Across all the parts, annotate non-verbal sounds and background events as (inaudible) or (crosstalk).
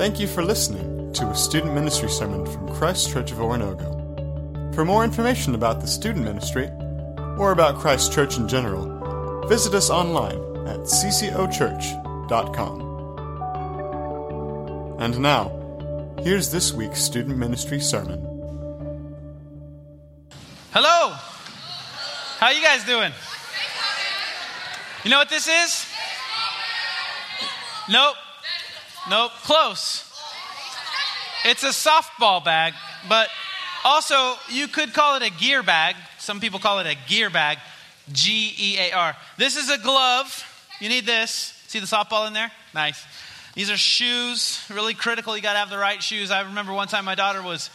Thank you for listening to a student ministry sermon from Christ Church of Oronogo. For more information about the student ministry, or about Christ Church in general, visit us online at ccochurch.com. And now, here's this week's student ministry sermon. Hello. How you guys doing? You know what this is? Nope. Nope. Close. It's a softball bag, but also you could call it a gear bag. Some people call it a gear bag. G E A R. This is a glove. You need this. See the softball in there? Nice. These are shoes, really critical. You got to have the right shoes. I remember one time my daughter was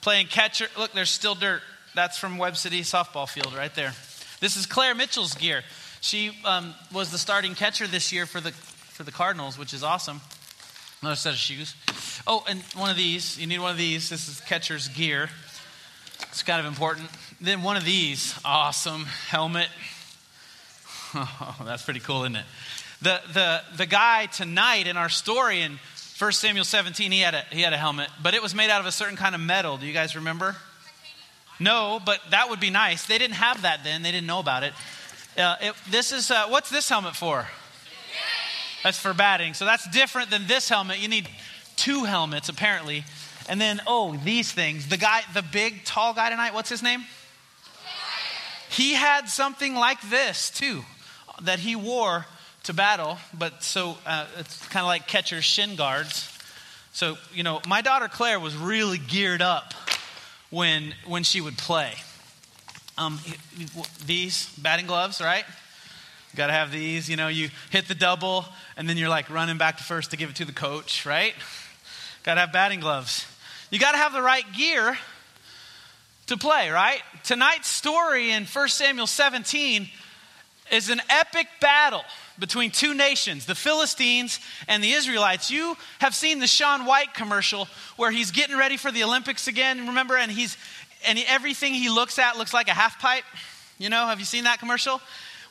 playing catcher. Look, there's still dirt. That's from Webb City softball field right there. This is Claire Mitchell's gear. She um, was the starting catcher this year for the for the Cardinals, which is awesome. Another set of shoes. Oh, and one of these. You need one of these. This is catcher's gear. It's kind of important. Then one of these. Awesome helmet. (laughs) Oh, that's pretty cool, isn't it? The the the guy tonight in our story in 1 Samuel 17, he had a he had a helmet, but it was made out of a certain kind of metal. Do you guys remember? No, but that would be nice. They didn't have that then. They didn't know about it. Uh, it this is uh, what's this helmet for? That's for batting. So that's different than this helmet. You need two helmets apparently. And then oh, these things. The guy, the big tall guy tonight. What's his name? He had something like this too, that he wore to battle. But so uh, it's kind of like catcher's shin guards. So you know, my daughter Claire was really geared up when when she would play. Um, these batting gloves, right? Got to have these. You know, you hit the double, and then you're like running back to first to give it to the coach, right? (laughs) Got to have batting gloves. You got to have the right gear to play, right? Tonight's story in 1 Samuel 17 is an epic battle between two nations, the Philistines and the Israelites. You have seen the Shaun White commercial where he's getting ready for the Olympics again, remember? And he's and everything he looks at looks like a half pipe. You know, have you seen that commercial?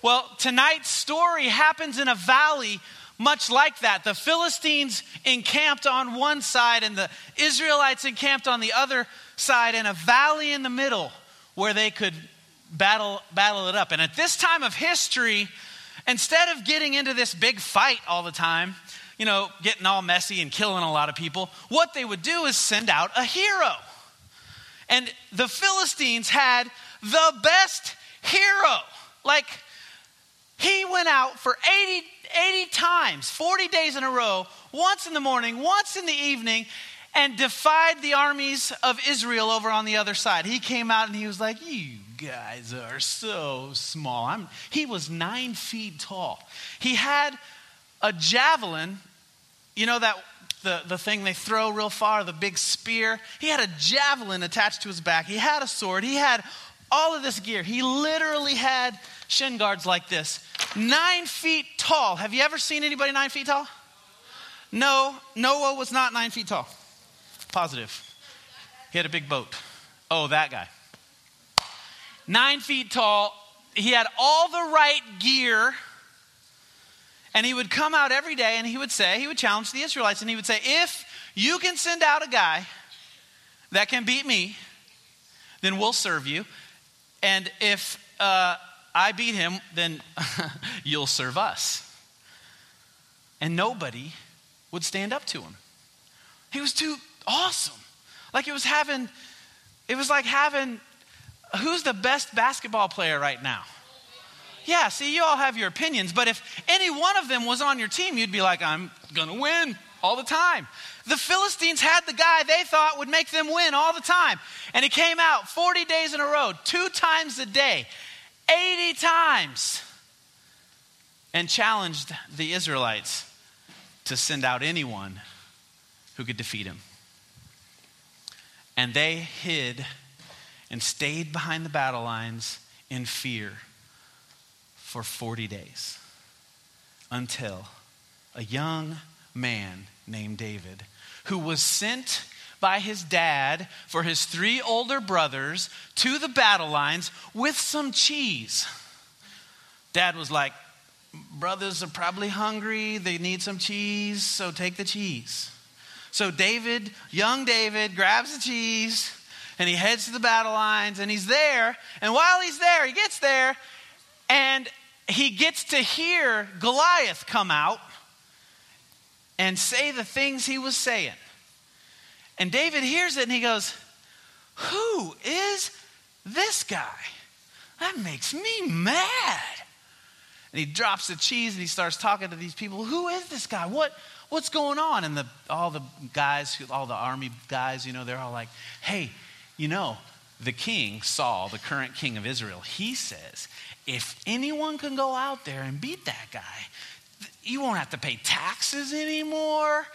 Well, tonight's story happens in a valley much like that. The Philistines encamped on one side and the Israelites encamped on the other side in a valley in the middle where they could battle battle it up. And at this time of history, instead of getting into this big fight all the time, you know, getting all messy and killing a lot of people, what they would do is send out a hero. And the Philistines had the best hero. Like he went out for 80, 80 times, 40 days in a row, once in the morning, once in the evening, and defied the armies of Israel over on the other side. He came out and he was like, You guys are so small. I'm, he was nine feet tall. He had a javelin, you know, that the, the thing they throw real far, the big spear. He had a javelin attached to his back. He had a sword. He had all of this gear. He literally had shin guards like this, nine feet tall. Have you ever seen anybody nine feet tall? No, Noah was not nine feet tall. Positive. He had a big boat. Oh, that guy. Nine feet tall. He had all the right gear. And he would come out every day and he would say, he would challenge the Israelites and he would say, if you can send out a guy that can beat me, then we'll serve you. And if uh, I beat him, then (laughs) you'll serve us. And nobody would stand up to him. He was too awesome. Like it was having, it was like having, who's the best basketball player right now? Yeah, see, you all have your opinions, but if any one of them was on your team, you'd be like, I'm to win all the time. The Philistines had the guy they thought would make them win all the time. And he came out 40 days in a row, two times a day, 80 times and challenged the Israelites to send out anyone who could defeat him. And they hid and stayed behind the battle lines in fear for 40 days until a young man named David, who was sent by his dad for his three older brothers to the battle lines with some cheese. Dad was like, Brothers are probably hungry. They need some cheese, so take the cheese. So David, young David, grabs the cheese and he heads to the battle lines and he's there. And while he's there, he gets there and he gets to hear Goliath come out and say the things he was saying. And David hears it and he goes, Who is this guy? That makes me mad. And he drops the cheese and he starts talking to these people. Who is this guy? What, what's going on? And the, all the guys, all the army guys, you know, they're all like, hey, you know, the king, Saul, the current king of Israel, he says, if anyone can go out there and beat that guy, you won't have to pay taxes anymore.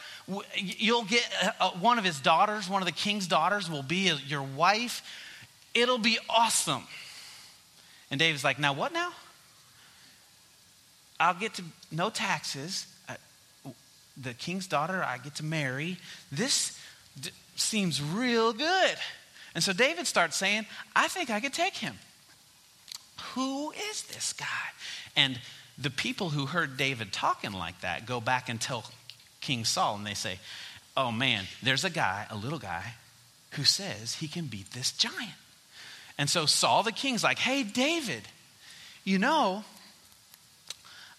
You'll get uh, uh, one of his daughters, one of the king's daughters will be your wife. It'll be awesome. And David's like, now what now? I'll get to no taxes. the king's daughter, I get to marry. This d- seems real good. And so David starts saying, I think I could take him. Who is this guy? And the people who heard David talking like that go back and tell King Saul, and they say, Oh man, there's a guy, a little guy, who says he can beat this giant. And so Saul the king's like, Hey, David, you know,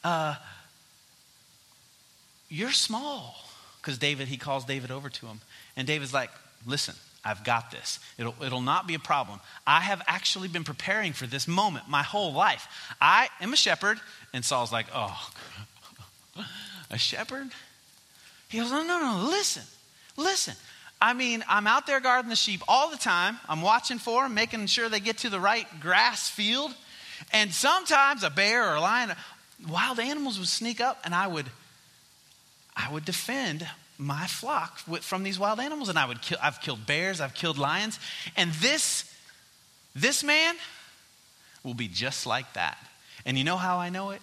uh, you're small. Because David, he calls David over to him. And David's like, Listen, I've got this. It'll, it'll not be a problem. I have actually been preparing for this moment my whole life. I am a shepherd. And Saul's like, oh, (laughs) a shepherd? He goes, no, no, no, listen, listen. I mean, I'm out there guarding the sheep all the time. I'm watching for them, making sure they get to the right grass field. And sometimes a bear or a lion, wild animals would sneak up and I would, I would defend my flock from these wild animals. And I would kill, I've killed bears, I've killed lions. And this, this man will be just like that. And you know how I know it?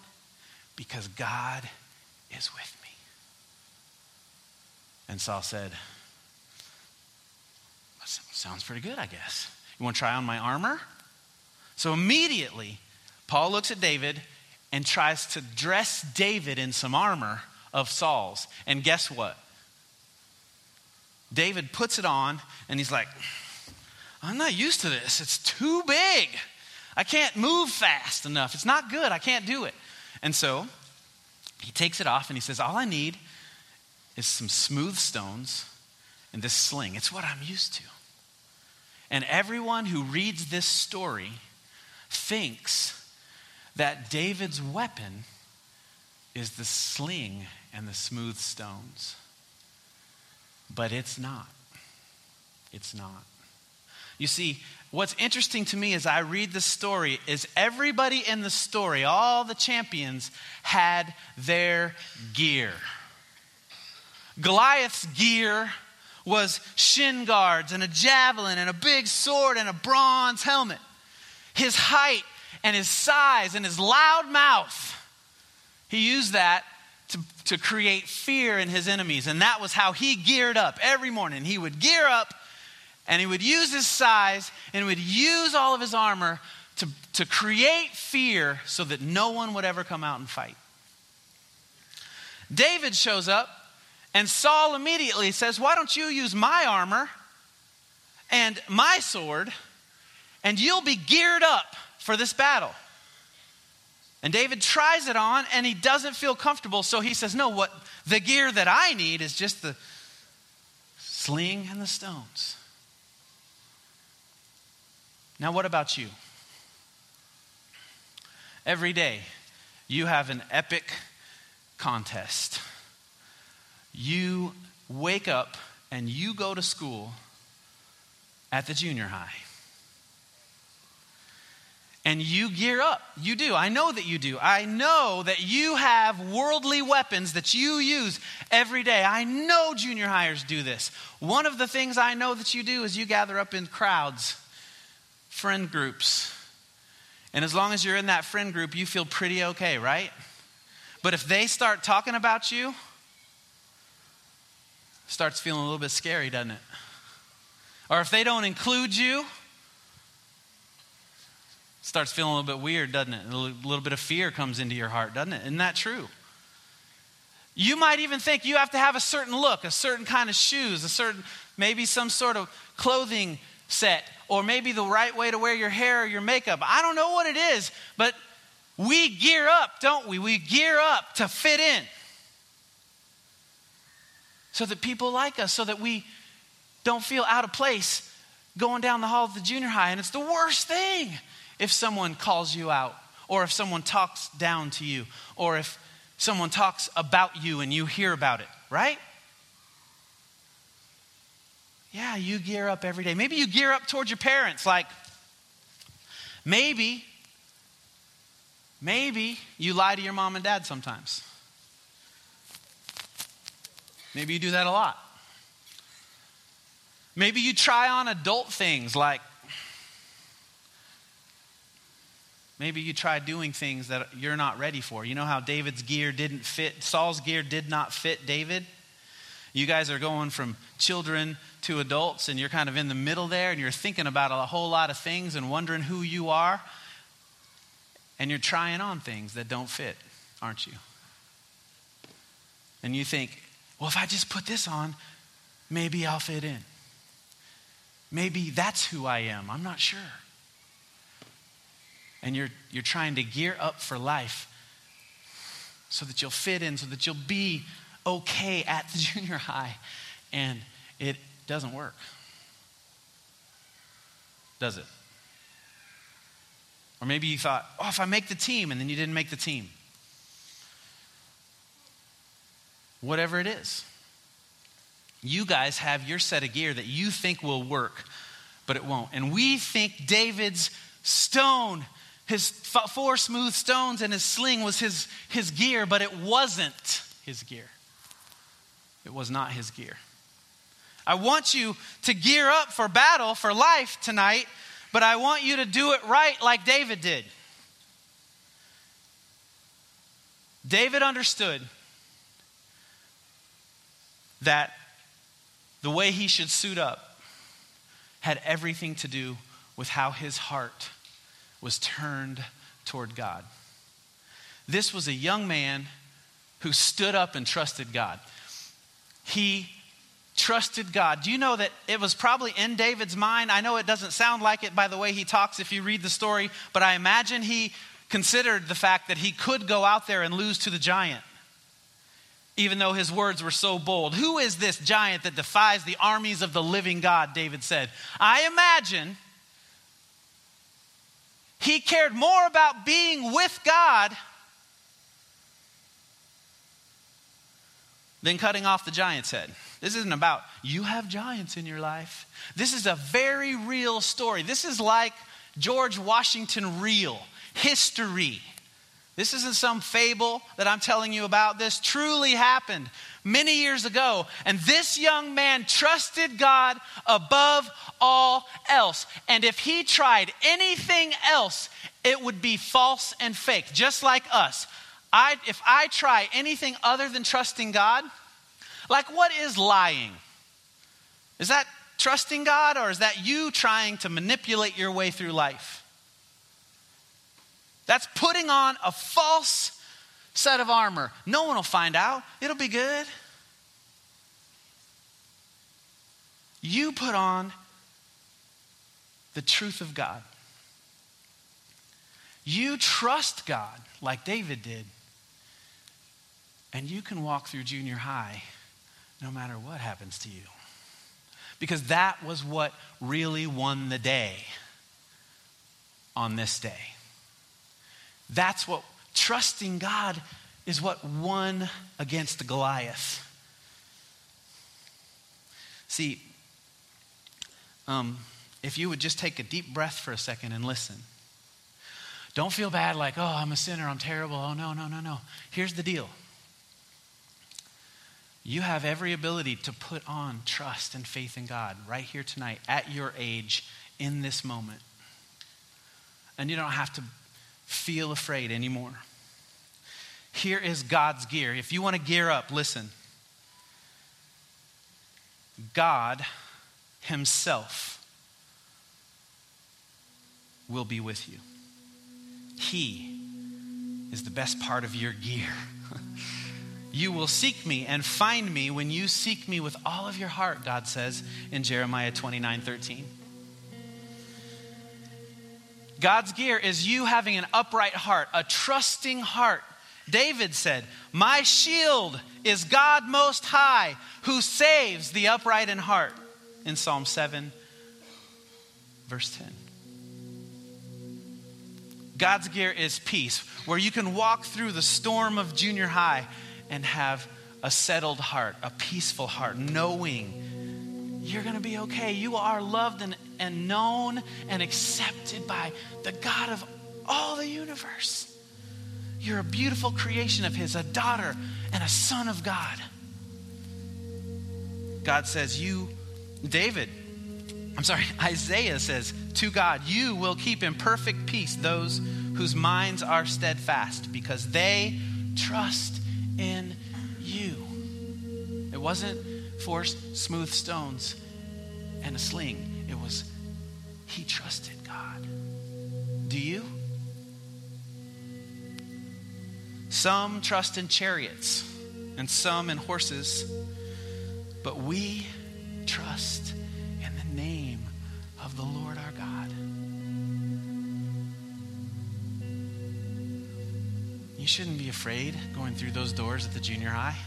Because God is with me. And Saul said, Sounds pretty good, I guess. You want to try on my armor? So immediately, Paul looks at David and tries to dress David in some armor of Saul's. And guess what? David puts it on and he's like, I'm not used to this. It's too big. I can't move fast enough. It's not good. I can't do it. And so he takes it off and he says, All I need is some smooth stones and this sling. It's what I'm used to. And everyone who reads this story thinks that David's weapon is the sling and the smooth stones. But it's not. It's not. You see, what's interesting to me as I read the story is everybody in the story, all the champions, had their gear. Goliath's gear was shin guards and a javelin and a big sword and a bronze helmet. His height and his size and his loud mouth, he used that to, to create fear in his enemies. And that was how he geared up every morning. He would gear up and he would use his size and would use all of his armor to, to create fear so that no one would ever come out and fight. David shows up and Saul immediately says, Why don't you use my armor and my sword and you'll be geared up for this battle? And David tries it on and he doesn't feel comfortable, so he says, No, what the gear that I need is just the sling and the stones. Now, what about you? Every day, you have an epic contest. You wake up and you go to school at the junior high and you gear up. You do. I know that you do. I know that you have worldly weapons that you use every day. I know junior hires do this. One of the things I know that you do is you gather up in crowds, friend groups. And as long as you're in that friend group, you feel pretty okay, right? But if they start talking about you, starts feeling a little bit scary, doesn't it? Or if they don't include you, starts feeling a little bit weird, doesn't it? A little bit of fear comes into your heart, doesn't it? Isn't that true? You might even think you have to have a certain look, a certain kind of shoes, a certain, maybe some sort of clothing set, or maybe the right way to wear your hair or your makeup. I don't know what it is, but we gear up, don't we? We gear up to fit in so that people like us, so that we don't feel out of place going down the hall of the junior high. And it's the worst thing if someone calls you out, or if someone talks down to you, or if someone talks about you and you hear about it, right? Yeah, you gear up every day. Maybe you gear up towards your parents, like maybe, maybe you lie to your mom and dad sometimes. Maybe you do that a lot. Maybe you try on adult things like maybe you try doing things that you're not ready for. You know how David's gear didn't fit, Saul's gear did not fit David? You guys are going from children to adults, and you're kind of in the middle there, and you're thinking about a whole lot of things and wondering who you are. And you're trying on things that don't fit, aren't you? And you think, well, if I just put this on, maybe I'll fit in. Maybe that's who I am. I'm not sure. And you're, you're trying to gear up for life so that you'll fit in, so that you'll be okay at the (laughs) junior high. And it doesn't work. Does it? Or maybe you thought, oh, if I make the team, and then you didn't make the team. whatever it is. You guys have your set of gear that you think will work, but it won't. And we think David's stone, his four smooth stones and his sling was his, his gear, but it wasn't his gear. It was not his gear. I want you to gear up for battle, for life tonight, but I want you to do it right like David did. David understood that the way he should suit up had everything to do with how his heart was turned toward God. This was a young man who stood up and trusted God. He trusted God. Do you know that it was probably in David's mind? I know it doesn't sound like it by the way he talks if you read the story, but I imagine he considered the fact that he could go out there and lose to the giant even though his words were so bold. Who is this giant that defies the armies of the living God? David said. I imagine he cared more about being with God than cutting off the giant's head. This isn't about you have giants in your life. This is a very real story. This is like George Washington real history. This isn't some fable that I'm telling you about. This truly happened many years ago. And this young man trusted God above all else. And if he tried anything else, it would be false and fake, just like us. I, if I try anything other than trusting God, like what is lying? Is that trusting God or is that you trying to manipulate your way through life? That's putting on a false set of armor. No one will find out. It'll be good. You put on the truth of God. You trust God like David did. And you can walk through junior high no matter what happens to you. Because that was what really won the day on this day. That's what trusting God is what won against Goliath. See, um, if you would just take a deep breath for a second and listen. Don't feel bad like, oh, I'm a sinner, I'm terrible. Oh, no, no, no, no. Here's the deal you have every ability to put on trust and faith in God right here tonight, at your age, in this moment. And you don't have to feel afraid anymore. Here is God's gear. If you want to gear up, listen. God Himself will be with you. He is the best part of your gear. (laughs) You will seek me and find me when you seek me with all of your heart, God says in Jeremiah 29 13. God's gear is you having an upright heart, a trusting heart. David said, My shield is God Most High, who saves the upright in heart, in Psalm 7, verse 10. God's gear is peace, where you can walk through the storm of junior high and have a settled heart, a peaceful heart, knowing you're going to be okay. You are loved and, and known and accepted by the God of all the universe. You're a beautiful creation of His, a daughter and a son of God. God says, You, David, I'm sorry, (laughs) Isaiah says to God, You will keep in perfect peace those whose minds are steadfast because they trust in you. It wasn't for smooth stones and a sling, it was he trusted God. Do you? Some trust in chariots and some in horses, but we trust in the name of the Lord our God. You shouldn't be afraid going through those doors at the junior high,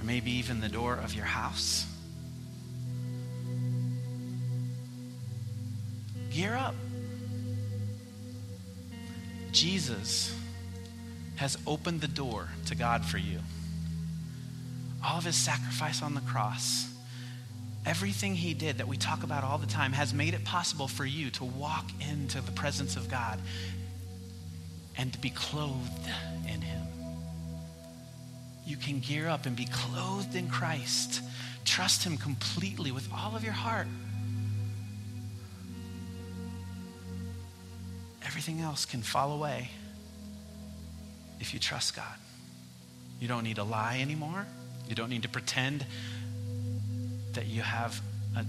or maybe even the door of your house. Gear up. Jesus has opened the door to God for you. All of his sacrifice on the cross, everything he did that we talk about all the time, has made it possible for you to walk into the presence of God and to be clothed in him. You can gear up and be clothed in Christ. Trust him completely with all of your heart. Everything else can fall away if you trust God. You don't need to lie anymore. You don't need to pretend that you have a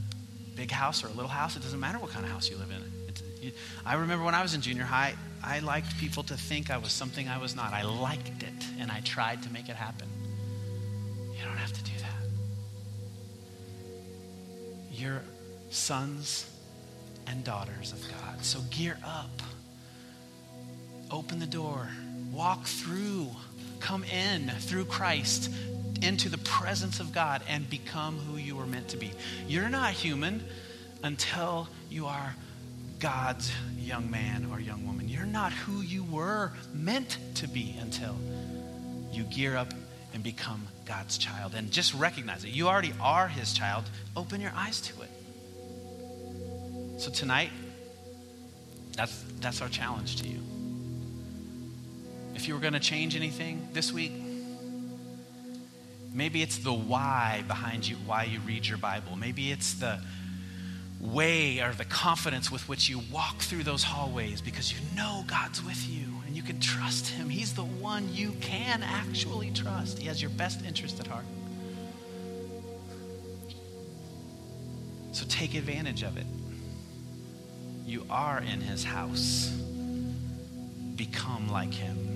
big house or a little house. It doesn't matter what kind of house you live in. You, I remember when I was in junior high, I liked people to think I was something I was not. I liked it, and I tried to make it happen. You don't have to do that. You're sons and daughters of God. So gear up. Open the door walk through, come in through Christ into the presence of God and become who you were meant to be. You're not human until you are God's young man or young woman. You're not who you were meant to be until you gear up and become God's child. And just recognize it. You already are his child. Open your eyes to it. So tonight, that's, that's our challenge to you if you were going to change anything this week, maybe it's the why behind you, why you read your Bible. Maybe it's the way or the confidence with which you walk through those hallways because you know God's with you and you can trust Him. He's the one you can actually trust, He has your best interest at heart. So take advantage of it. You are in His house. Become like Him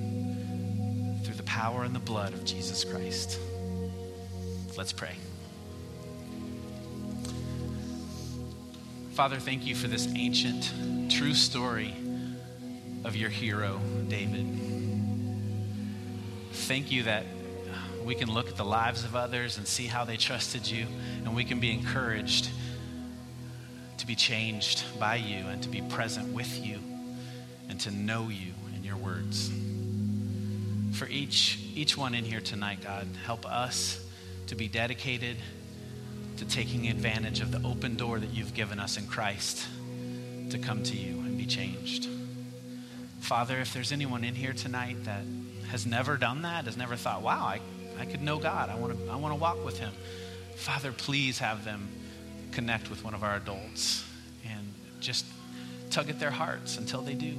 the power and the blood of Jesus Christ. Let's pray. Father, thank you for this ancient, true story of your hero, David. Thank you that we can look at the lives of others and see how they trusted you, and we can be encouraged to be changed by you and to be present with you and to know you in your words for each, each one in here tonight, God. Help us to be dedicated to taking advantage of the open door that you've given us in Christ to come to you and be changed. Father, if there's anyone in here tonight that has never done that, has never thought, wow, I, I could know God, I want to I want to walk with him. Father, please have them connect with one of our adults and just tug at their hearts until they do.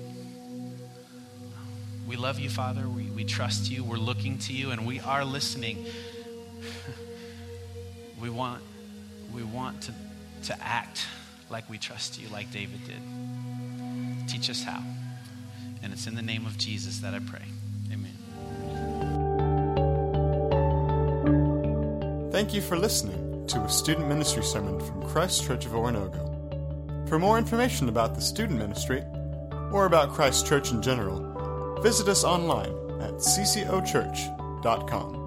We love you, Father. We, we trust you. We're looking to you, and we are listening. (laughs) we want, we want to, to act like we trust you, like David did. Teach us how. And it's in the name of Jesus that I pray. Amen. Thank you for listening to a student ministry sermon from Christ Church of Oronogo. For more information about the student ministry or about Christ Church in general, visit us online at ccochurch.com.